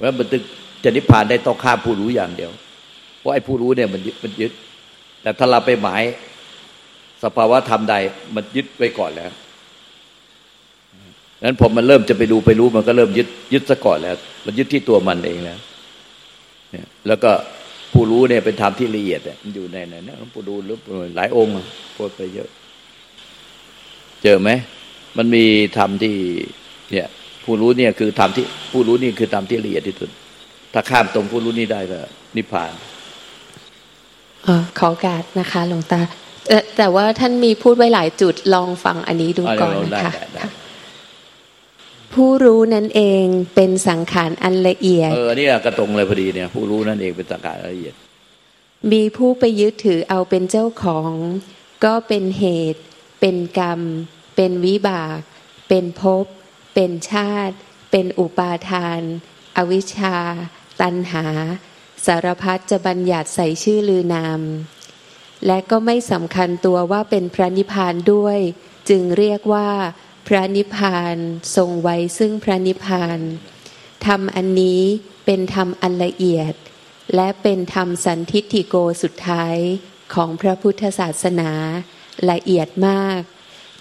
แล้วมันตึกจะนิพพานได้ต้องข้ามผู้รู้อย่างเดียว เพราะไอ้ผู้รู้เนี่ยมันยึดมันยึด แต่ถ้าเราไปหมาย สภาวะธรรมใด มันยึดไว้ก่อนแล้วนั้นผมมันเริ่มจะไปดูไปรู้มันก็เริ่มยึดยึดซะก่อนแล้ว มันยึดที่ตัวมันเองแล้วเนี่ยแล้วก็ผู้รู้เนี่ยเป็นธรรมที่ละเอียดมันอยู่ในนั้นหลวงปู่ดูหรือหลายองค์พูดไปเยอะ เจอไหมมันมีธรรมที่เนี่ย ผู้รู้เนี่ยคือธรรมที่ผู้รู้นี่คือธรรมที่ละเอียดที่สุด ถ้าข้ามตรงผู้รู้นี่ได้ก็นิพพานอขอการนะคะหลวงตาแต่ว่าท่านมีพูดไว้หลายจุดลองฟังอันนี้ดูก่อนนะคะผู้รู้นั่นเองเป็นสังขารอันละเอียด เออนี่กระตรงเลยพอดีเนี่ย ผู้รู้นั่นเองเป็นสังขารละเอียด มีผู้ไปยึดถือเอาเป็นเจ้าของ ก็เป็นเหตุ เป็นกรรม เป็นวิบาก เป็นภพ เป็นชาติ เป็นอุปาทาน อวิชชา ตัณหา สารพัดจะบัญญัติใส่ชื่อลือนาม และก็ไม่สำคัญตัวว่าเป็นพระนิพพานด้วย จึงเรียกว่า พระนิพพานทรงไว้ซึ่งพระนิพพานธรรมอันนี้เป็นธรรมอันละเอียด และเป็นธรรมสันทิฏฐิโกสุดท้ายของพระพุทธศาสนาละเอียดมาก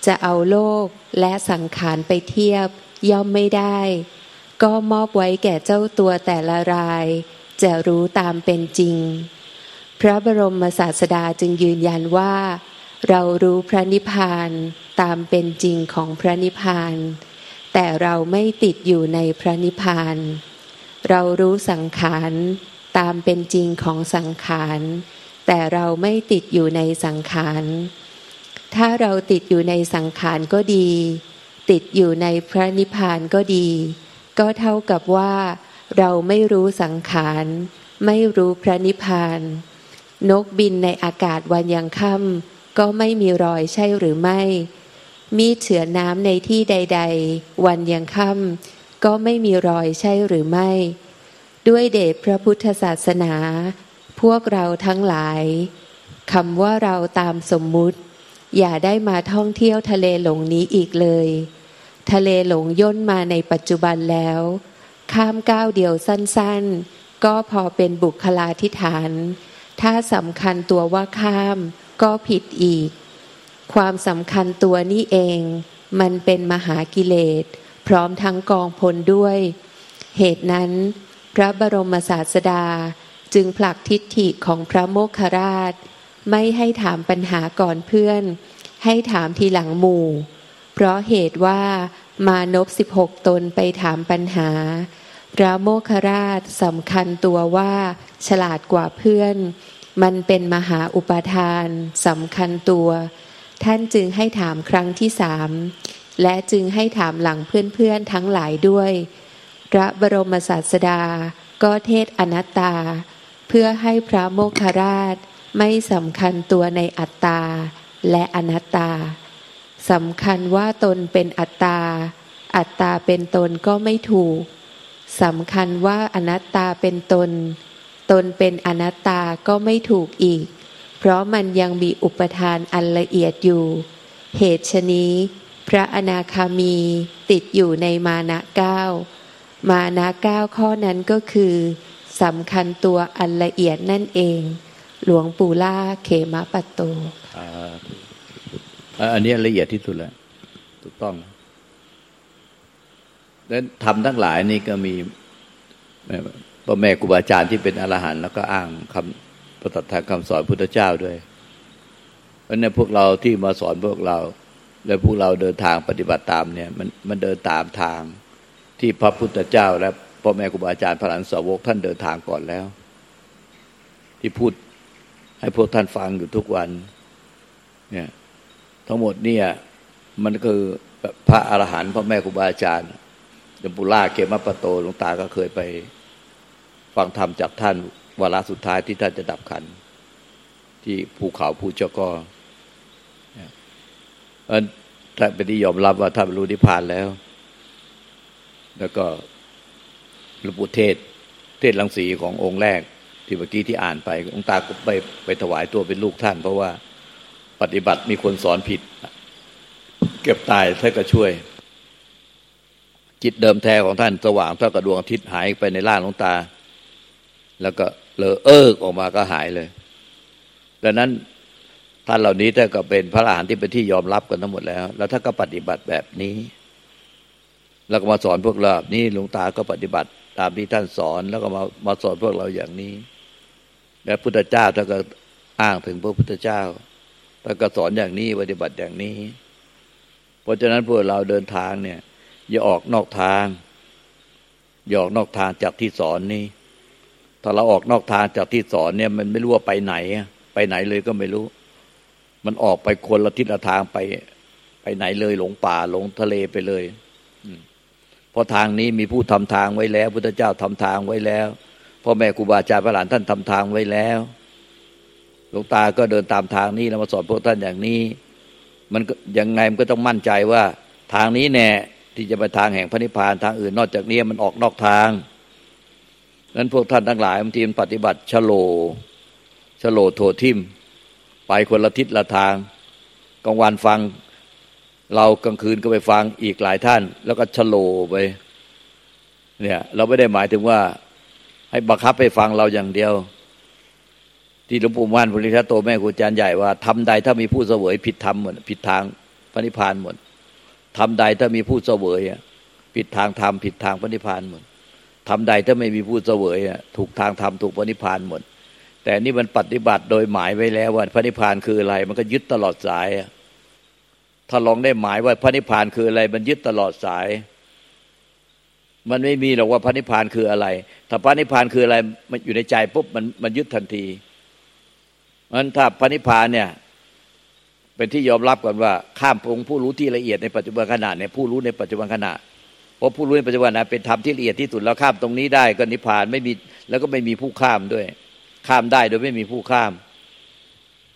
จะเอาโลกและสังขารไปเทียบ ย่อมไม่ได้ ก็มอบไว้แก่เจ้าตัวแต่ละราย จะรู้ตามเป็นจริง พระบรมศาสดาจึงยืนยันว่า เรารู้พระนิพพานตามเป็นจริงของพระนิพพาน แต่เราไม่ติดอยู่ในพระนิพพาน เรารู้สังขารตามเป็นจริงของสังขาร แต่เราไม่ติดอยู่ในสังขาร ถ้าเราติดอยู่ในสังขารก็ดี ติดอยู่ในพระนิพพานก็ดี ก็เท่ากับว่าเราไม่รู้สังขาร ไม่รู้พระนิพพาน นกบินในอากาศวันยังค่ำก็ไม่มีรอยใช่หรือไม่ มีเฉือน้ำในที่ใด ๆ วันยังค่ำก็ไม่มีรอยใช่หรือไม่ ด้วยเดชพระพุทธศาสนา พวกเราทั้งหลายคำว่าเราตามสมมุติ อย่าได้มาท่องเที่ยวทะเลหลงนี้อีกเลย ทะเลหลงย่นมาในปัจจุบันแล้ว ข้ามก้าวเดียวสั้นๆ ก็พอเป็นบุคลาธิฐาน ถ้าสำคัญตัวว่าข้ามก็ผิดอีก ความสำคัญตัวนี้เอง มันเป็นมหากิเลส พร้อมทั้งกองพลด้วย เหตุนั้นพระบรมศาสดาจึงผลักทิฏฐิของพระโมคคราช ไม่ให้ถามปัญหาก่อนเพื่อน ให้ถามทีหลังหมู่ เพราะเหตุว่ามานพสิบหกตนไปถามปัญหาพระโมคคราชสำคัญตัวว่า ฉลาดกว่าเพื่อน มันเป็นมหาอุปทานสำคัญตัว ท่านจึงให้ถามครั้งที่สามและจึงให้ถามหลังเพื่อนๆทั้งหลายด้วย พระบรมศาสดาก็เทศอนัตตา เพื่อให้พระโมคคราช ไม่สำคัญตัวในอัตตาและอนัตตาสำคัญว่าตนเป็นอัตตา อัตตาเป็นตนก็ไม่ถูกสำคัญว่าอนัตตาเป็นตน ตนเป็นอนัตตาก็ไม่ถูกอีก เพราะมันยังมีอุปทานอันละเอียดอยู่ เหตุชนี้ พระอนาคามีติดอยู่ในมานะเก้ามานะเก้าข้อนั้นก็คือสำคัญตัวอันละเอียดนั่นเอง หลวงปู่ล่าเขมะปัตโตอันนี้ละเอียดที่สุดแล้วถูกต้องแล้วทำทั้งหลายนี่ก็มีพ่อแม่ครูบาอาจารย์ที่เป็นอรหันต์แล้วก็อ้างคำพระตัทาคำสอนพุทธเจ้าด้วย เพราะนั้นพวกเราที่มาสอนพวกเรา และพวกเราเดินทางปฏิบัติตามเนี่ย มันมันเดินตามทางที่พระพุทธเจ้า และพ่อแม่ครูบาอาจารย์พระหลานสาวกท่านเดินทางก่อนแล้ว ที่พูด ให้พวกท่านฟังอยู่ทุกวัน เนี่ย ทั้งหมดเนี่ย มันคือพระอรหันต์พ่อแม่ครูบาอาจารย์ยมปุล่าเกมปะโตหลวงตาก็เคยไป ฟังธรรมจากท่านวาระสุดท้ายที่ท่านจะดับขัน ที่ภูเขาภูเจ้าก็ท่านเป็นที่ยอมรับว่าท่านรู้นิพพานแล้ว แล้วก็หลวงปู่เทศ เทศลังสีขององค์แรก ที่เมื่อกี้ที่อ่านไปองค์ตาก็ไปไปถวายตัวเป็นลูกท่าน เพราะว่าปฏิบัติมีคนสอนผิด เก็บตายท่านก็ช่วย จิตเดิมแท้ของท่านสว่างเท่ากับดวงอาทิตย์หายไปในร่างหลวงตา แล้วก็เลอเอิกออกมาก็หายเลยดังนั้นท่านเหล่านี้ถ้าก็เป็นพระอรหันต์ที่เป็นที่ยอมรับกันทั้งหมดแล้ว แล้วถ้าก็ปฏิบัติแบบนี้ แล้วก็มาสอนพวกเรานี่หลวงตาก็ปฏิบัติ ตามที่ท่านสอน แล้วก็มามาสอนพวกเราอย่างนี้ และพุทธเจ้าท่านก็อ้างถึงพระพุทธเจ้าท่านก็สอนอย่างนี้ปฏิบัติอย่างนี้ เพราะฉะนั้นพวกเราเดินทางเนี่ย อย่าออกนอกทางอย่าออกนอกทางจากที่สอนนี้ถ้าเราออกนอกทางจากที่สอนเนี่ย มันไม่รู้ว่าไปไหน ไปไหนเลยก็ไม่รู้ มันออกไปคนละทิศละทางไป ไปไหนเลยหลงป่าหลงทะเลไปเลยเพราะทางนี้มีผู้ทำทางไว้แล้ว พุทธเจ้าทำทางไว้แล้ว พ่อแม่ครูบาอาจารย์พระหลานท่านทำทางไว้แล้ว หลวงตาก็เดินตามทางนี้แล้วมาสอนพวกท่านอย่างนี้ มันยังไงมันก็ต้องมั่นใจว่าทางนี้แน่ที่จะไปทางแห่งพระนิพพานทางอื่นนอกจากนี้มันออกนอกทางนั้นพวกท่านทั้งหลายบางทีมันปฏิบัติชโลชโลโททิมไปคนละทิศละทางกลางวันฟัง เรากลางคืนก็ไปฟังอีกหลายท่าน แล้วก็ชโลไปเนี่ยเราไม่ได้หมายถึงว่า ให้บังคับให้ฟังเราอย่างเดียว ที่หลวงปู่ม่านพุทธิทัตโตแม่ครูอาจารย์ใหญ่ว่าทำใดถ้ามีผู้เสวยผิดธรรมหมดผิดทางพระนิพพานหมดทำใดถ้ามีผู้เสวยผิดทางธรรมผิดทางพระนิพพานหมดทำใดถ้าไม่มีผู้เสวยถูกทางธรรมถูกพระนิพพานหมด แต่นี่มันปฏิบัติโดยหมายไว้แล้วว่าพระนิพพานคืออะไร มันก็ยึดตลอดสาย ถ้าลองได้หมายว่าพระนิพพานคืออะไร มันยึดตลอดสาย มันไม่มีหรอกว่าพระนิพพานคืออะไร ถ้าพระนิพพานคืออะไร มันอยู่ในใจปุ๊บมันมันยึดทันทีมันถ้าพระนิพพานเนี่ยเป็นที่ยอมรับกันว่า ข้ามองค์ผู้รู้ที่ละเอียดในปัจจุบันขณะเนี่ยผู้รู้ในปัจจุบันขณะเพราะผู้รู้ในปัจจุบันนะเป็นธรรมที่ละเอียดที่สุดแล้วข้ามตรงนี้ได้ก็นิพพานไม่มีแล้วก็ไม่มีผู้ข้ามด้วย ข้ามได้โดยไม่มีผู้ข้าม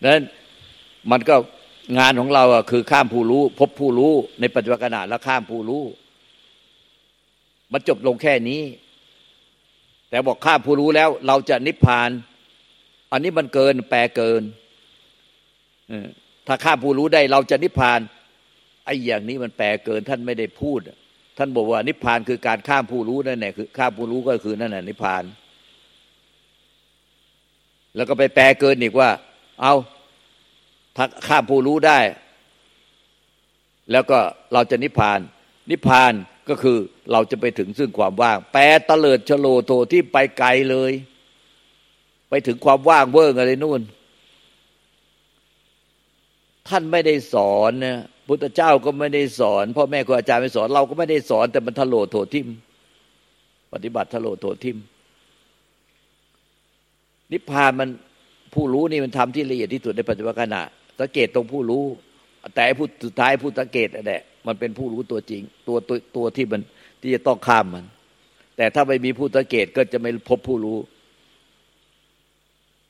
ดังนั้นมันก็งานของเราอะคือข้ามผู้รู้ พบผู้รู้ในปัจจุบันขณะแล้วข้ามผู้รู้ มันจบลงแค่นี้ แต่บอกข้าผู้รู้แล้ว เราจะนิพพาน อันนี้มันเกินแปลเกินถ้าข้าผู้รู้ได้เราจะนิพพานไอ้อย่างนี้มันแปลเกิน ท่านไม่ได้พูด ท่านบอกว่านิพพานคือการข้ามผู้รู้นั่นแหละคือข้ามผู้รู้ก็คือนั่นแหละนิพพาน แล้วก็ไปแปลเกินอีกว่า เอาข้ามผู้รู้ได้ แล้วก็เราจะนิพพาน นิพพาน ก็คือเราจะไปถึงซึ่งความว่าง แปลตะเลิดชโลโตที่ไปไกลเลย ไปถึงความว่างเวิ้งอะไรนู่น ท่านไม่ได้สอนนะพุทธเจ้าก็ไม่ได้สอนพ่อแม่ครูอาจารย์ไม่สอน เราก็ไม่ได้สอน แต่มันทะโลโถทิม ปฏิบัติทะโลโถทิม นิพพานมันผู้รู้นี่มันทำที่ละเอียดที่สุดในปัจจุบันขณะสังเกตตรงผู้รู้ แต่ผู้สุดท้ายผู้สังเกตแหละ มันเป็นผู้รู้ตัวจริง ตัวตัวตัวที่มันที่จะต้องข้ามมัน แต่ถ้าไม่มีผู้สังเกตก็จะไม่พบผู้รู้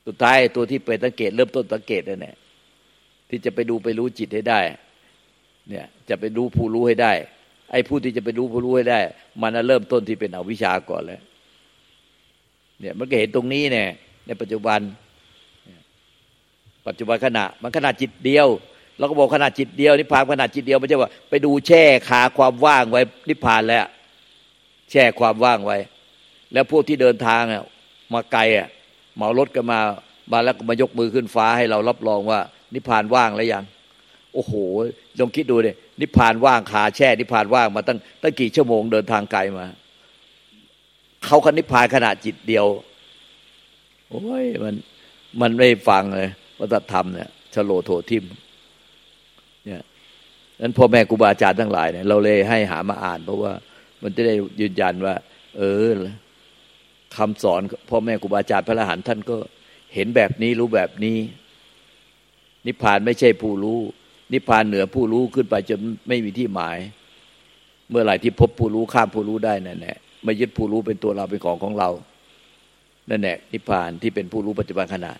สุดท้ายตัวที่เป็นสังเกต เริ่มต้นสังเกตนั่นแหละที่จะไปดูไปรู้จิตให้ได้ เนี่ยจะไปรู้ผู้รู้ให้ได้ ไอ้ผู้ที่จะไปรู้ผู้รู้ให้ได้ มันเริ่มต้นที่เป็นอวิชาก่อนแล้วเนี่ยมันก็เห็นตรงนี้เนี่ยในปัจจุบัน ปัจจุบันขณะ มันขณะจิตเดียว เราก็บอกขณะจิตเดียวนิพพานขณะจิตเดียวไม่ใช่ว่าไปดูแช่ขาความว่างไว้นิพพานแล้วแช่ความว่างไว้ แล้วพวกที่เดินทางอะมาไกลอะเหมารถกันมามาแล้วก็มายกมือขึ้นฟ้าให้เรารับรองว่า นิพพานว่างแล้วยัง โอ้โหลองคิดดูเลยนิพพานว่างขาแช่ นิพพานว่างมาตั้งตั้งกี่ชั่วโมงเดินทางไกลมาเขาคันนิพพานขณะจิตเดียว โอ้ยมันมันไม่ฟังเลยวัฒธรรมเนี่ยชโลโถทิม นั้นพ่อแม่ครูบาอาจารย์ทั้งหลายเนี่ยเราเลยให้หามาอ่าน เพราะว่ามันจะได้ยืนยันว่า เออคำสอนพ่อแม่ครูบาอาจารย์พระอรหันต์ท่านก็เห็นแบบนี้รู้แบบนี้ นิพพานไม่ใช่ผู้รู้ นิพพานเหนือผู้รู้ขึ้นไปจนไม่มีที่หมาย เมื่อไหร่ที่พบผู้รู้ข้ามผู้รู้ได้นั่นแหละไม่ยึดผู้รู้เป็นตัวเราเป็นของของเรานั่นแหละนิพพานที่เป็นผู้รู้ปัจจุบันขณะ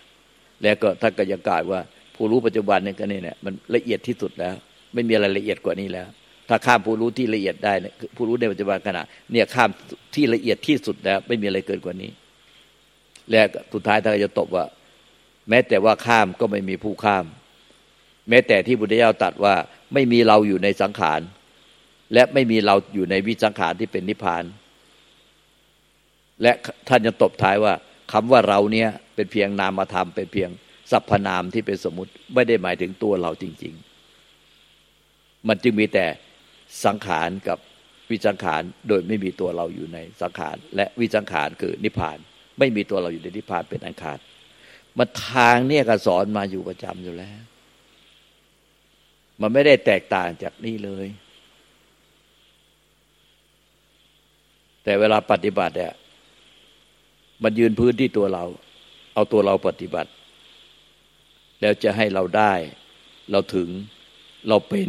แล้วก็ท่านก็ยังกล่าวว่า ผู้รู้ปัจจุบันนี่ก็นี่เนี่ยมันละเอียดที่สุดแล้ว ไม่มีอะไรละเอียดกว่านี้แล้ว ถ้าข้ามผู้รู้ที่ละเอียดได้ผู้รู้ในปัจจุบันขณะเนี่ยข้ามที่ละเอียดที่สุดแล้ว ไม่มีอะไรเกินกว่านี้ แล้วสุดท้ายท่านจะตบว่า แม้แต่ว่าข้ามก็ไม่มีผู้ข้าม แม้แต่ที่บุตรเจ้าตัดว่าไม่มีเราอยู่ในสังขาร และไม่มีเราอยู่ในวิสังขารที่เป็นนิพพาน และท่านจะตบท้ายว่าคำว่าเราเนี่ยเป็นเพียงนามธรรมเป็นเพียงสรรพนามที่เป็นสมมติ ไม่ได้หมายถึงตัวเราจริง ๆ มันจึงมีแต่สังขารกับวิสังขารโดยไม่มีตัวเราอยู่ในสังขาร และวิสังขารคือนิพพาน ไม่มีตัวเราอยู่ในนิพพานเป็นอันขาดมาทางเนี่ยก็สอนมาอยู่ประจำอยู่แล้ว มันไม่ได้แตกต่างจากนี่เลย แต่เวลาปฏิบัติเนี่ยมันยืนพื้นที่ตัวเรา เอาตัวเราปฏิบัติ แล้วจะให้เราได้ เราถึงเราเป็น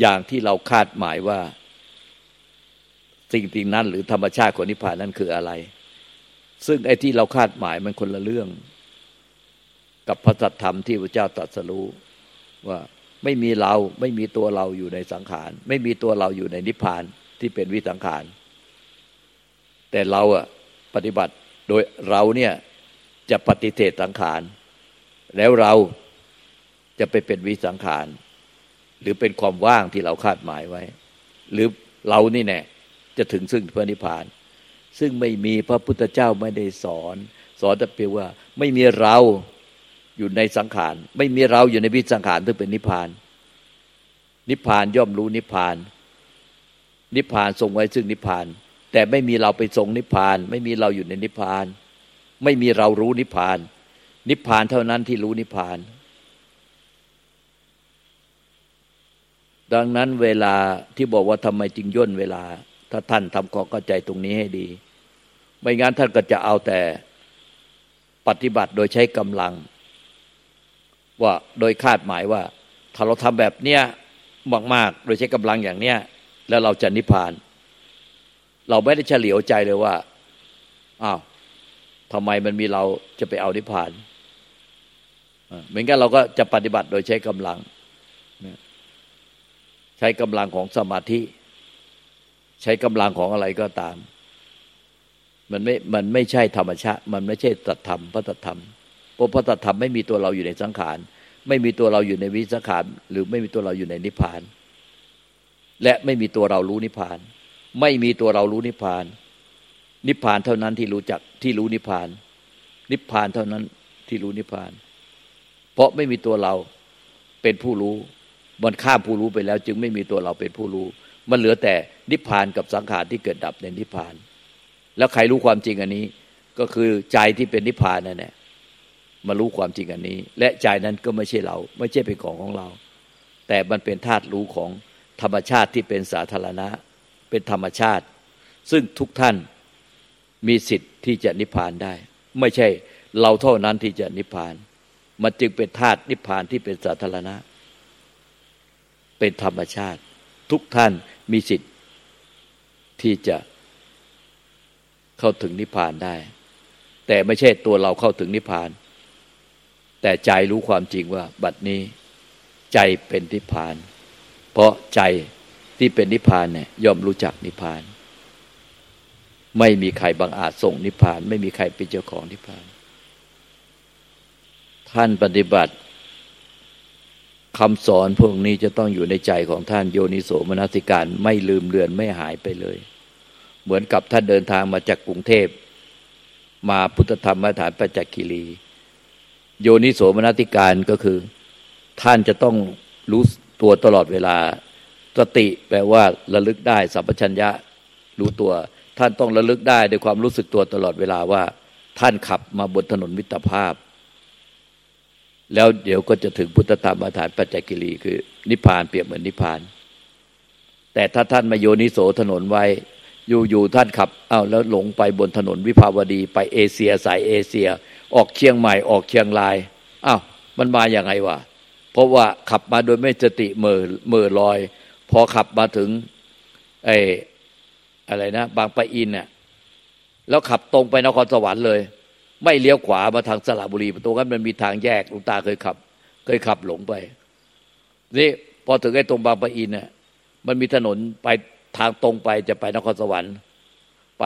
อย่างที่เราคาดหมายว่า สิ่งสิ่งนั้นหรือธรรมชาติของนิพพานนั้นคืออะไร ซึ่งไอ้ที่เราคาดหมายมันคนละเรื่อง กับพระสัทธรรมที่พระเจ้าตรัสรู้ว่าไม่มีเราไม่มีตัวเราอยู่ในสังขาร ไม่มีตัวเราอยู่ในนิพพานที่เป็นวิสังขาร แต่เราอะปฏิบัติโดยเราเนี่ยจะปฏิเสธสังขาร แล้วเราจะไปเป็นวิสังขาร หรือเป็นความว่างที่เราคาดหมายไว้ หรือเรานี่แน่จะถึงซึ่งพระนิพพาน ซึ่งไม่มีพระพุทธเจ้าไม่ได้สอน สอนแต่เพียงว่าไม่มีเราอยู่ในสังขาร ไม่มีเราอยู่ในวิสังขารที่เป็นนิพพาน นิพพานย่อมรู้นิพพาน นิพพานทรงไว้ซึ่งนิพพาน แต่ไม่มีเราไปทรงนิพพาน ไม่มีเราอยู่ในนิพพาน ไม่มีเรารู้นิพพาน นิพพานเท่านั้นที่รู้นิพพาน ดังนั้นเวลาที่บอกว่าทำไมจึงย่นเวลา ถ้าท่านทำความเข้าใจตรงนี้ให้ดี ไม่งั้นท่านก็จะเอาแต่ปฏิบัติโดยใช้กำลัง ว่าโดยคาดหมายว่า ถ้าเราทำแบบเนี้ยมากๆ โดยใช้กำลังอย่างเนี้ยแล้วเราจะนิพพาน เราไม่ได้เฉลียวใจเลยว่าอ้าวทำไมมันมีเราจะไปเอานิพพานเหมือนกันเราก็จะปฏิบัติโดยใช้กำลัง ใช้กำลังของสมาธิ ใช้กำลังของอะไรก็ตาม มันไม่มันไม่ใช่ธรรมชาติ มันไม่ใช่ตัธรรมพระตัธรรมเพราะพระตัธรรมไม่มีตัวเราอยู่ในสังขาร ไม่มีตัวเราอยู่ในวิสังขาร หรือไม่มีตัวเราอยู่ในนิพพาน และไม่มีตัวเรารู้นิพพาน ไม่มีตัวเรารู้นิพพาน นิพพานเท่านั้นที่รู้จักที่รู้นิพพาน นิพพานเท่านั้นที่รู้นิพพาน เพราะไม่มีตัวเราเป็นผู้รู้ มันข้ามผู้รู้ไปแล้ว จึงไม่มีตัวเราเป็นผู้รู้ มันเหลือแต่นิพพานกับสังขารที่เกิดดับในนิพพาน แล้วใครรู้ความจริงอันนี้ ก็คือใจที่เป็นนิพพานนั่นแหละมารู้ความจริงอันนี้ และใจนั้นก็ไม่ใช่เรา ไม่ใช่เป็นของของเรา แต่มันเป็นธาตุรู้ของธรรมชาติที่เป็นสาธารณะ เป็นธรรมชาติ ซึ่งทุกท่านมีสิทธิ์ที่จะนิพพานได้ ไม่ใช่เราเท่านั้นที่จะนิพพาน มันจึงเป็นธาตุนิพพานที่เป็นสาธารณะ เป็นธรรมชาติ ทุกท่านมีสิทธิ์ ที่จะเข้าถึงนิพพานได้ แต่ไม่ใช่ตัวเราเข้าถึงนิพพาน แต่ใจรู้ความจริงว่า บัดนี้ ใจเป็นนิพพาน เพราะใจที่เป็นนิพพานเนี่ยย่อมรู้จักนิพพาน ไม่มีใครบังอาจส่งนิพพาน ไม่มีใครเป็นเจ้าของนิพพาน ท่านปฏิบัติ คำสอนพวกนี้จะต้องอยู่ในใจของท่านโยนิโสมนสิการไม่ลืมเลือนไม่หายไปเลย เหมือนกับท่านเดินทางมาจากกรุงเทพ มาพุทธธรรมฐานปัจจคิรี โยนิโสมนสิการก็คือ ท่านจะต้องรู้ตัวตลอดเวลา สติแปลว่าระลึกได้สัมปชัญญะรู้ตัว ท่านต้องระลึกได้ด้วยความรู้สึกตัวตลอดเวลาว่า ท่านขับมาบนถนนมิตรภาพ แล้วเดี๋ยวก็จะถึงพุทธธรรมฐานปัจจกิรีคือ นิพพานเปรียบเหมือนนิพพาน แต่ถ้าท่านมาโยนิโสถนนไว้ อยู่ๆท่านขับอ้าวแล้วหลงไปบนถนนวิภาวดี ไปเอเชียสายเอเชีย ออกเชียงใหม่ออกเชียงรายอ้าวมันมาอย่างไงวะเพราะว่าขับมาโดยไม่สติเมื่อเมื่อลอย พอขับมาถึงไอ้อะไรนะ บางปะอินเนี่ยแล้วขับตรงไปนครสวรรค์เลย ไม่เลี้ยวขวามาทางสระบุรีตรงนั้นมันมีทางแยกลุงตาเคยขับ เคยขับหลงไป นี่พอถึงไอ้ตรงบางปะอินเนี่ยมันมีถนนไปทางตรงไปจะไปนครสวรรค์ ไป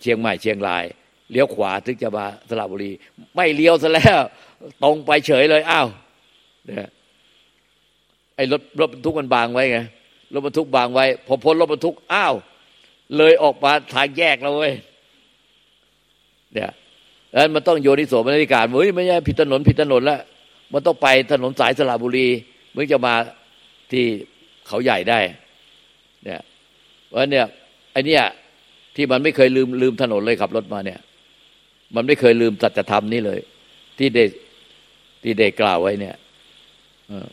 เชียงใหม่เชียงราย เลี้ยวขวาถึงจะมาสระบุรี ไม่เลี้ยวซะแล้ว ตรงไปเฉยเลยอ้าวเนี่ยไอ้รถรถบรรทุกมันบางไว้ไงรถบรรทุกบางไว้พอพ้นรถบรรทุกอ้าว เลยออกมาทางแยกแล้วเว้ยเนี่ย แล้วมันต้องโยนิโสมนสิการเฮ้ยไม่ใช่ผิดถนนผิดถนนแล้วมันต้องไปถนนสายสระบุรีเมื่อจะมาที่เขาใหญ่ได้ เนี่ยเพราะเนี่ยไอเนี่ยที่มันไม่เคยลืมลืมถนนเลยขับรถมาเนี่ย มันไม่เคยลืมสัจธรรมนี่เลย ที่เดที่เดกล่าวไว้เนี่ย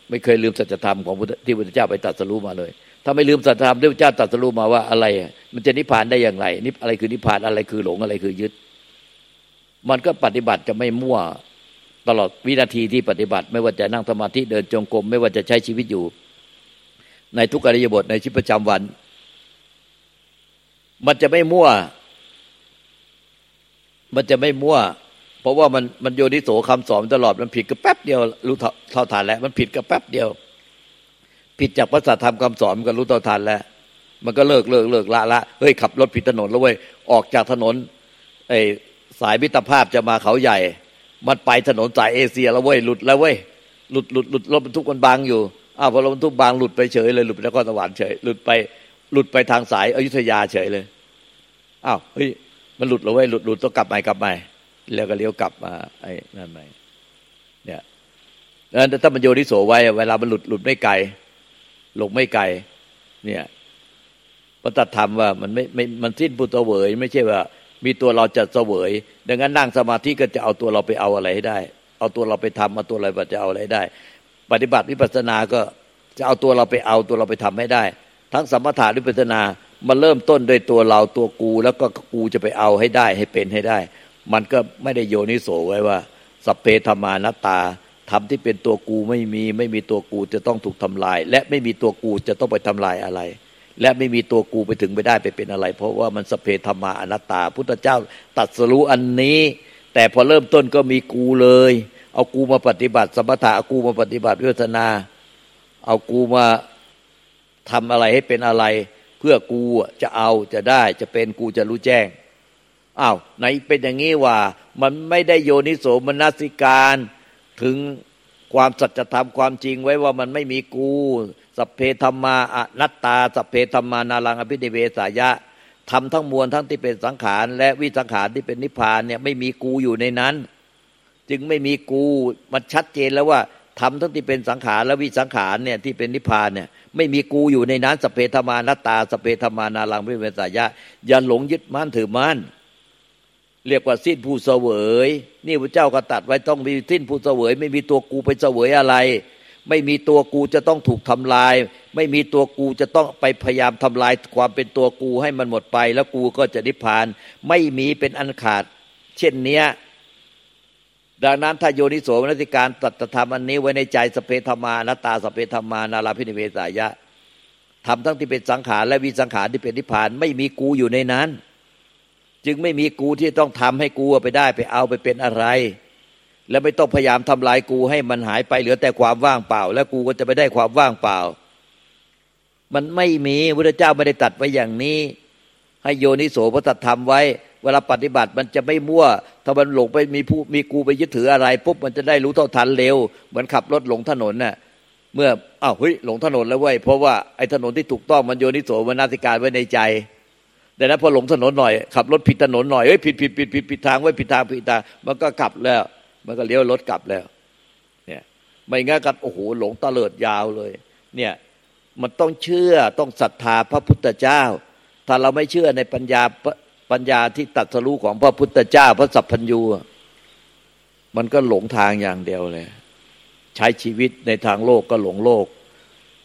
ไม่เคยลืมสัจธรรมของที่พระเจ้าไปตรัสรู้มาเลย ถ้าไม่ลืมสัจธรรมที่พระเจ้าตรัสรู้มาว่าอะไร มันจะนิพพานได้อย่างไรนิอะไรคือนิพพานอะไรคือหลงอะไรคือยึด มันก็ปฏิบัติจะไม่มั่ว ตลอดวินาทีที่ปฏิบัติ ไม่ว่าจะนั่งสมาธิเดินจงกรมไม่ว่าจะใช้ชีวิตอยู่ ในทุกอริยบทในชีวิตประจำวัน มันจะไม่มั่ว มันจะไม่มั่ว เพราะว่ามันมันโยนิโสคำสอนตลอดมันผิดกับแป๊บเดียวรู้เท่าทานแล้ว มันผิดกับแป๊บเดียว ผิดจากพระสัทธรรมคำสอนมันก็รู้เท่าทานแล้วมันก็เลิกเลิกเลิกละละเฮ้ยขับรถผิดถนนแล้วเว้ยออกจากถนนไอ สายมิตรภาพจะมาเขาใหญ่ มันไปถนนสายเอเชียแล้วเว้ยหลุดแล้วเว้ยหลุดหลุดหลุดรถบรรทุกมันบางอยู่อ้าวพอรถบรรทุกบางหลุดไปเฉยเลยหลุดไปนครสวรรค์เฉยหลุดไปหลุดไปทางสายอยุธยาเฉยเลยอ้าวเฮ้ยมันหลุดแล้วเว้ยหลุดหลุดต้องกลับใหม่กลับใหม่แล้วก็เลี้ยวกลับมาไอ้นั่นไหมเนี่ยแล้วถ้ามันโยนิโสไว้ เวลามันหลุดหลุดไม่ไกลหลงไม่ไกล เนี่ยพระตัดธรรมว่ามันไม่ไม่มันสิ้นปุตตะเวย ไม่ใช่ว่า มีตัวเราจะเสวย ดังนั้นนั่งสมาธิก็จะเอาตัวเราไปเอาอะไรให้ได้ เอาตัวเราไปทำเอาตัวเราไปจะเอาอะไรได้ ปฏิบัติวิปัสสนาก็จะเอาตัวเราไปเอาตัวเราไปทำให้ได้ ทั้งสมถะวิปัสสนามันเริ่มต้นโดยตัวเราตัวกู แล้วก็กูจะไปเอาให้ได้ให้เป็นให้ได้ มันก็ไม่ได้โยนิโสไว้ว่าสเพธรรมานตตาทำที่เป็นตัวกูไม่มี ไม่มีตัวกูจะต้องถูกทำลาย และไม่มีตัวกูจะต้องไปทำลายอะไร และไม่มีตัวกูไปถึงไปได้ไปเป็นอะไร เพราะว่ามันสเพธรรมาอนัตตา พุทธเจ้าตัดสรู้อันนี้ แต่พอเริ่มต้นก็มีกูเลย เอากูมาปฏิบัติ สมถะเอากูมาปฏิบัติวิปัสนา เอากูมาทำอะไรให้เป็นอะไร เพื่อกูจะเอาจะได้จะเป็นกูจะรู้แจ้งอ้าวไหนเป็นอย่างนี้ว่า มันไม่ได้โยนิโสมนสิการถึงความสัจธรรมความจริงไว้ว่ามันไม่มีกู สัพเพธรรมาอนัตตา สัพเพธรรมานารังอภินิเวสายะทำทั้งมวลทั้งที่เป็นสังขาร และวิสังขารที่เป็นนิพพานเนี่ยไม่มีกูอยู่ในนั้น จึงไม่มีกูมันชัดเจนแล้วว่าทำทั้งที่เป็นสังขารและวิสังขารเนี่ยที่เป็นนิพพานเนี่ยไม่มีกูอยู่ในนั้นสเพธรรมานัตตา สเพธรรมานารังพิเวสายะ อย่าหลงยึดมั่นถือมั่นเรียกว่าสิ้นผู้เสวย นี่พระเจ้าก็ตัดไว้ต้องมีสิ้นผู้เสวย ไม่มีตัวกูไปเสวยอะไร ไม่มีตัวกูจะต้องถูกทำลาย ไม่มีตัวกูจะต้องไปพยายามทำลายความเป็นตัวกูให้มันหมดไป แล้วกูก็จะนิพพาน ไม่มีเป็นอันขาด เช่นเนี้ยดังนั้นถ้าโยนิโสมนสิการตัดธรรมอันนี้ไว้ในใจสเปธรรมานาตาสเปธรรมานาราพินิเวสายะทำทั้งที่เป็นสังขารและวิสังขารที่เป็นนิพพาน ไม่มีกูอยู่ในนั้น จึงไม่มีกูที่ต้องทำให้กูไปได้ไปเอาไปเป็นอะไร แล้วไม่ต้องพยายามทำลายกูให้มันหายไปเหลือแต่ความว่างเปล่า แล้วกูก็จะไปได้ความว่างเปล่า มันไม่มีพระเจ้าไม่ได้ตัดไว้อย่างนี้ ให้โยนิโสพระตัดทำไว้ เวลาปฏิบัติมันจะไม่มั่ว ถ้ามันหลงไปมีผู้มีกูไปยึดถืออะไรปุ๊บมันจะได้รู้เท่าทันเร็ว เหมือนขับรถหลงถนนน่ะเมื่ออ้าวเฮ้ยหลงถนนแล้วเว้ยเพราะว่าไอ้ถนนที่ถูกต้องมันโยนิโสมนาสิการไว้ในใจแต่นั้นพอหลงถนนหน่อยขับรถผิดถนนหน่อยเอ้ยผิดผิดผิดผิดผิดทางไว้ผิดทางผิดทางมันก็กลับแล้ว มันก็เลี้ยวรถกลับแล้ว เนี่ย ไม่งั้นก็โอ้โหหลงตะเลิดยาวเลย เนี่ย มันต้องเชื่อต้องศรัทธาพระพุทธเจ้า ถ้าเราไม่เชื่อในปัญญาปัญญาที่ตัดสรู้ของพระพุทธเจ้า พระสัพพัญญูมันก็หลงทางอย่างเดียวเลย ใช้ชีวิตในทางโลกก็หลงโลก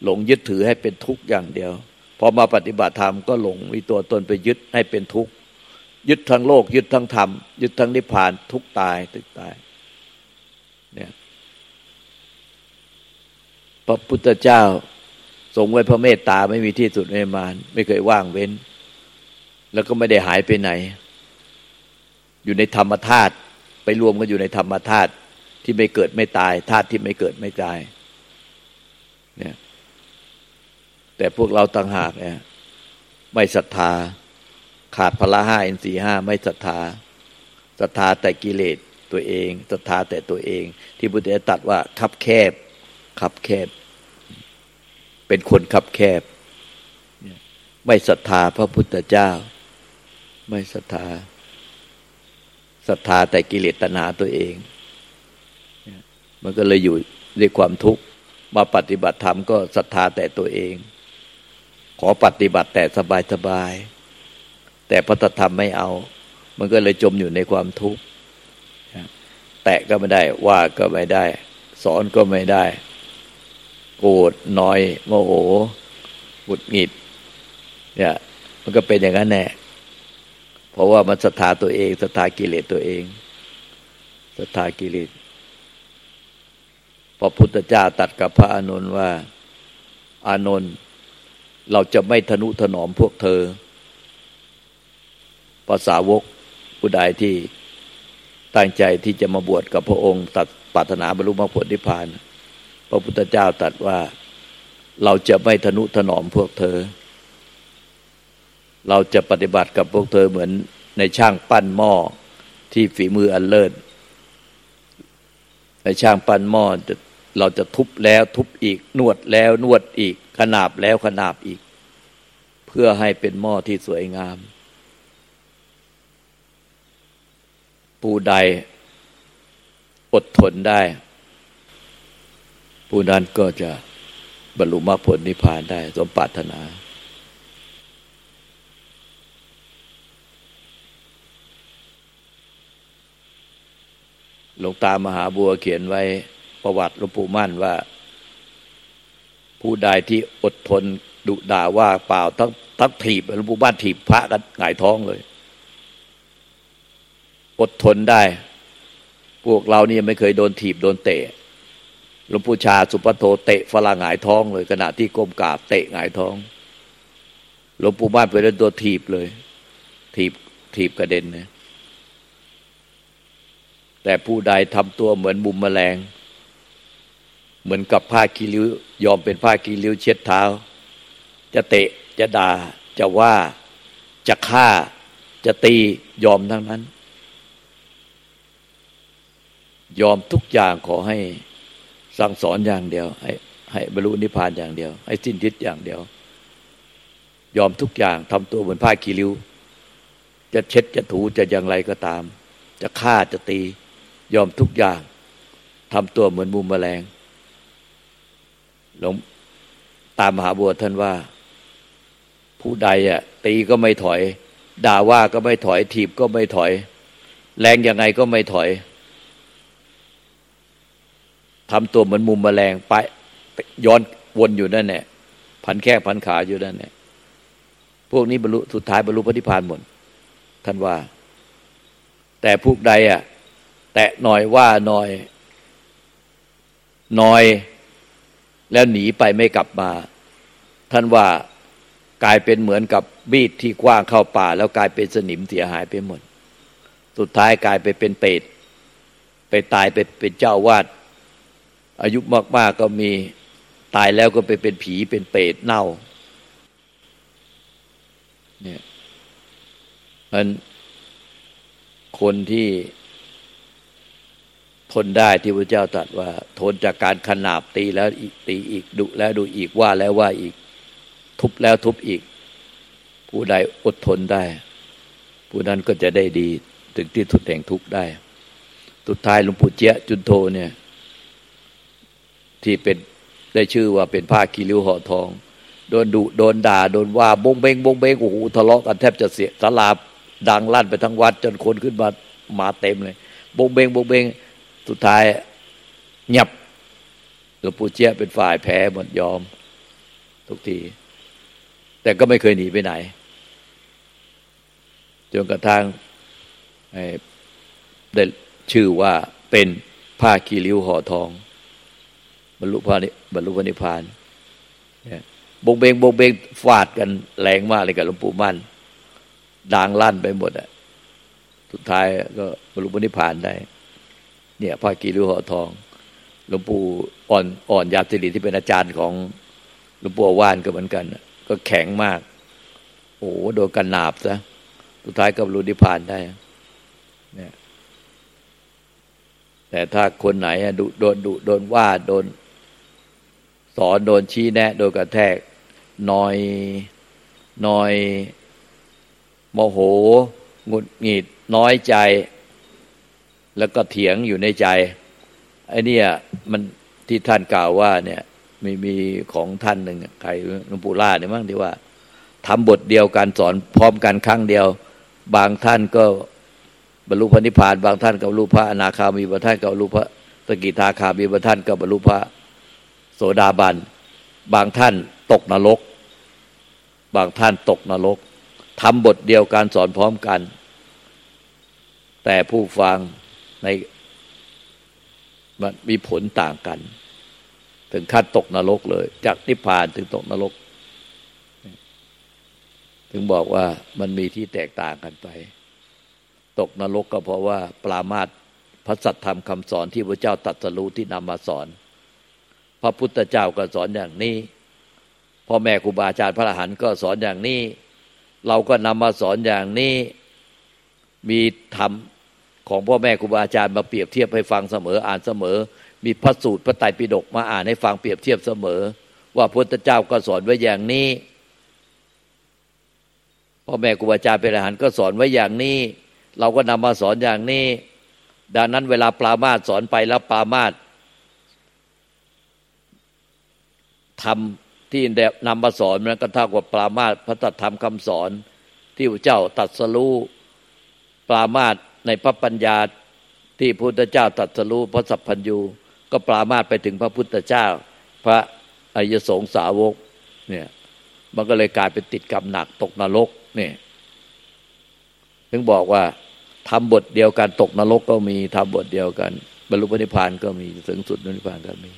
หลงยึดถือให้เป็นทุกข์อย่างเดียวพอมาปฏิบัติธรรมก็หลงมีตัวตนไปยึดให้เป็นทุกข์ยึดทั้งโลก ยึดทั้งธรรม ยึดทั้งนิพพานทุกตายตึกตาย เนี่ยพระพุทธเจ้าทรงไว้พระเมตตาไม่มีที่สุดในมานไม่เคยว่างเว้น แล้วก็ไม่ได้หายไปไหน อยู่ในธรรมธาตุไปรวมกันอยู่ในธรรมธาตุที่ไม่เกิดไม่ตายธาตุที่ไม่เกิดไม่ตาย เนี่ย แต่พวกเราต่างหากเนี่ย ไม่ศรัทธา ขาดพละห้าอินทรีห้าไม่ศรัทธาศรัทธาแต่กิเลส ตัวเองศรัทธาแต่ตัวเอง ที่พุทธเจ้าตัดว่าคับแคบคับแคบ เป็นคนคับแคบ ไม่ศรัทธาพระพุทธเจ้า ไม่ศรัทธาศรัทธาแต่กิเลสตนาตัวเอง มันก็เลยอยู่ด้วยความทุกข์มาปฏิบัติธรรมก็ศรัทธาแต่ตัวเอง ขอปฏิบัติแต่สบายสบายแต่พระธรรมไม่เอา มันก็เลยจมอยู่ในความทุกข์ แตะก็ไม่ได้ ว่าก็ไม่ได้ สอนก็ไม่ได้ โกรธน้อยโมโหหุดหงิด เนี่ย มันก็เป็นอย่างนั้นแน่เพราะว่ามันศรัทธาตัวเองศรัทธากิเลสตัวเองศรัทธากิเลสพระพุทธเจ้าตัดกับพระอานนท์ว่า อานนท์เราจะไม่ทนุถนอมพวกเธอภาษาวกผู้ใดที่ ตั้งใจที่จะมาบวชกับพระองค์ตัดปรารถนาบรรลุมรรคผลนิพพาน พระพุทธเจ้าตัดว่าเราจะไม่ทนุถนอมพวกเธอ เราจะปฏิบัติกับพวกเธอเหมือนในช่างปั้นหม้อที่ฝีมืออันเลิศในช่างปั้นหม้อเราจะทุบแล้วทุบอีก นวดแล้วนวดอีก ขนาบแล้วขนาบอีก เพื่อให้เป็นหม้อที่สวยงาม ผู้ใดอดทนได้ ผู้นั้นก็จะบรรลุมรรคผลนิพพานได้ สมปรารถนา หลวงตามหาบัวเขียนไว้ประวัติหลวงปู่มั่นว่า ผู้ใดที่อดทนดุด่าว่าเปล่าทั้งทั้งถีบหลวงปู่บ้านถีบพระกันหงายท้องเลย อดทนได้ พวกเรานี่ไม่เคยโดนถีบโดนเตะหลวงปู่ชาสุปโทเตะฝรั่งหงายท้องเลยขณะที่ก้มกราบเตะหงายท้องหลวงปู่บ้านไปเล่นตัวถีบเลย ถีบถีบกระเด็นนะแต่ผู้ใดทำตัวเหมือนบุมแมลง เหมือนกับผ้ากีริ้วยอมเป็นผ้ากีริ้วเช็ดเท้า จะเตะจะด่าจะว่าจะฆ่าจะตียอมทั้งนั้น ยอมทุกอย่างขอให้สั่งสอนอย่างเดียว ให้ให้บรรลุนิพพานอย่างเดียว ให้สิ้นทิศอย่างเดียว ยอมทุกอย่างทำตัวเหมือนผ้ากีริ้ว จะเช็ดจะถูจะอย่างไรก็ตาม จะฆ่าจะตี ยอมทุกอย่างทำตัวเหมือนมุมแมลงหลวงตามมหาบัวท่านว่า ผู้ใดอะตีก็ไม่ถอย ด่าว่าก็ไม่ถอย ถีบก็ไม่ถอย แรงยังไงก็ไม่ถอย ทำตัวเหมือนมุมแมลงไปย้อนวนอยู่นั่นแหละพันแค่พันขาอยู่นั่นแหละพวกนี้บรรลุสุดท้ายบรรลุพระนิพพานหมดท่านว่า แต่พวกใดอะ แตะหน่อยว่าหน่อยหน่อย แล้วหนีไปไม่กลับมา ท่านว่ากลายเป็นเหมือนกับบีดที่กว้างเข้าป่า แล้วกลายเป็นสนิมเสียหายไปหมด สุดท้ายกลายไปเป็นเปรตไปตายไปเป็นเจ้าวาด อายุมากๆกก็มีตายแล้วก็ไปเป็นผีเป็นเปรตเน่า เนี่ยมันคนที่ทนได้ที่พระเจ้าตรัสว่า ทนจากการขนาบตีแล้วตีอีกดุแล้วดูอีกว่าแล้วว่าอีก ทุบแล้วทุบอีก ผู้ใดอดทนได้ ผู้นั้นก็จะได้ดีถึงที่ทุดแห่งทุกข์ได้สุดท้ายหลวงปู่เจ้าจุนโทเนี่ย ที่เป็นได้ชื่อว่าเป็นผ้ากีริ้วห่อทอง โดนดุโดนด่า โดนว่าบงเบงบงเบงโอ้โหทะเลาะกันแทบจะเสียสลาบดังลั่นไปทั้งวัด จนคนขึ้นมามาเต็มเลย บงเบงบงเบงสุดท้ายเงียบหลวงปู่เจี๊ยเป็นฝ่ายแพ้หมดยอม ทุกที แต่ก็ไม่เคยหนีไปไหนจนกระทั่งได้ชื่อว่าเป็นผ้ากีริ้วห่อทอง บรรลุพระนิบรรลุพระนิพพานเนี่ยบงเบงบงเบงฟาดกันแรงมากเลยกับหลวงปู่มั่นดังลั่นไปหมดอะสุดท้ายก็บรรลุพระนิพพานได้ เนี่ยพระกีรุหอทองหลวงปู่อ่อนอ่อนยาสิริที่เป็นอาจารย์ของหลวงปู่ว่านก็เหมือนกัน ก็แข็งมาก โอ้โดนกันหนาบซะสุดท้ายก็บรรลุนิพพานได้เนี่ยแต่ถ้าคนไหนดุโดนดุโดนว่าโดน สอนโดนชี้แนะ โดนกระแทกน้อยนอยโมโหหงุดหงิดน้อยใจ แล้วก็เถียงอยู่ในใจไอ้นี่มันที่ท่านกล่าวว่าเนี่ยมีมีของท่านหนึ่งใครหลวงปู่ล่าเนี่ยมั้งที่ว่าทำบทเดียวกันสอนพร้อมกันครั้งเดียว บางท่านก็บรรลุพระนิพพาน บางท่านก็บรรลุพระอนาคามีบางท่านก็บรรลุพระสกิทาคามีบางท่านก็บรรลุพระ โสดาบัน บางท่านตกนรก บางท่านตกนรกทำบทเดียวกันสอนพร้อมกัน แต่ผู้ฟังในมันมีผลต่างกัน ถึงขั้นตกนรกเลย จากนิพพานถึงตกนรก ถึงบอกว่ามันมีที่แตกต่างกันไป ตกนรกก็เพราะว่าปรามาตพระสัทธรรมคำสอนที่พระเจ้าตัดสรู้ที่นำมาสอน พระพุทธเจ้าก็สอนอย่างนี้พ่อแม่ครูบาอาจารย์พระอรหันต์ก็สอนอย่างนี้ เราก็นำมาสอนอย่างนี้ มีธรรมของพ่อแม่ครูบาอาจารย์มาเปรียบเทียบให้ฟังเสมออ่านเสมอ มีพระสูตรพระไตรปิฎกมาอ่านให้ฟังเปรียบเทียบเสมอ ว่าพุทธเจ้าก็สอนไว้อย่างนี้พ่อแม่ครูบาอาจารย์เป็นอรหันต์ก็สอนไว้อย่างนี้ เราก็นำมาสอนอย่างนี้ ดังนั้นเวลาปรามาสสอนไปแล้วปรามาส ทำที่นำมาสอนมันก็เท่ากับปรามาสพระตธรรมคำสอน ที่พระเจ้าตัดสรู้ปรามาสในพระปัญญาที่พุทธเจ้าตัดสรู้พระสัพพัญญูก็ปรามาสไปถึงพระพุทธเจ้า พระอริยสงสาวกเนี่ยมันก็เลยกลายเป็นติดกรรมหนักตกนรกเนี่ยถึงบอกว่าทำบทเดียวกันตกนรกก็มีทำบทเดียวกัน บรรลุพระนิพพานก็มีถึงสุดนิพพานก็มี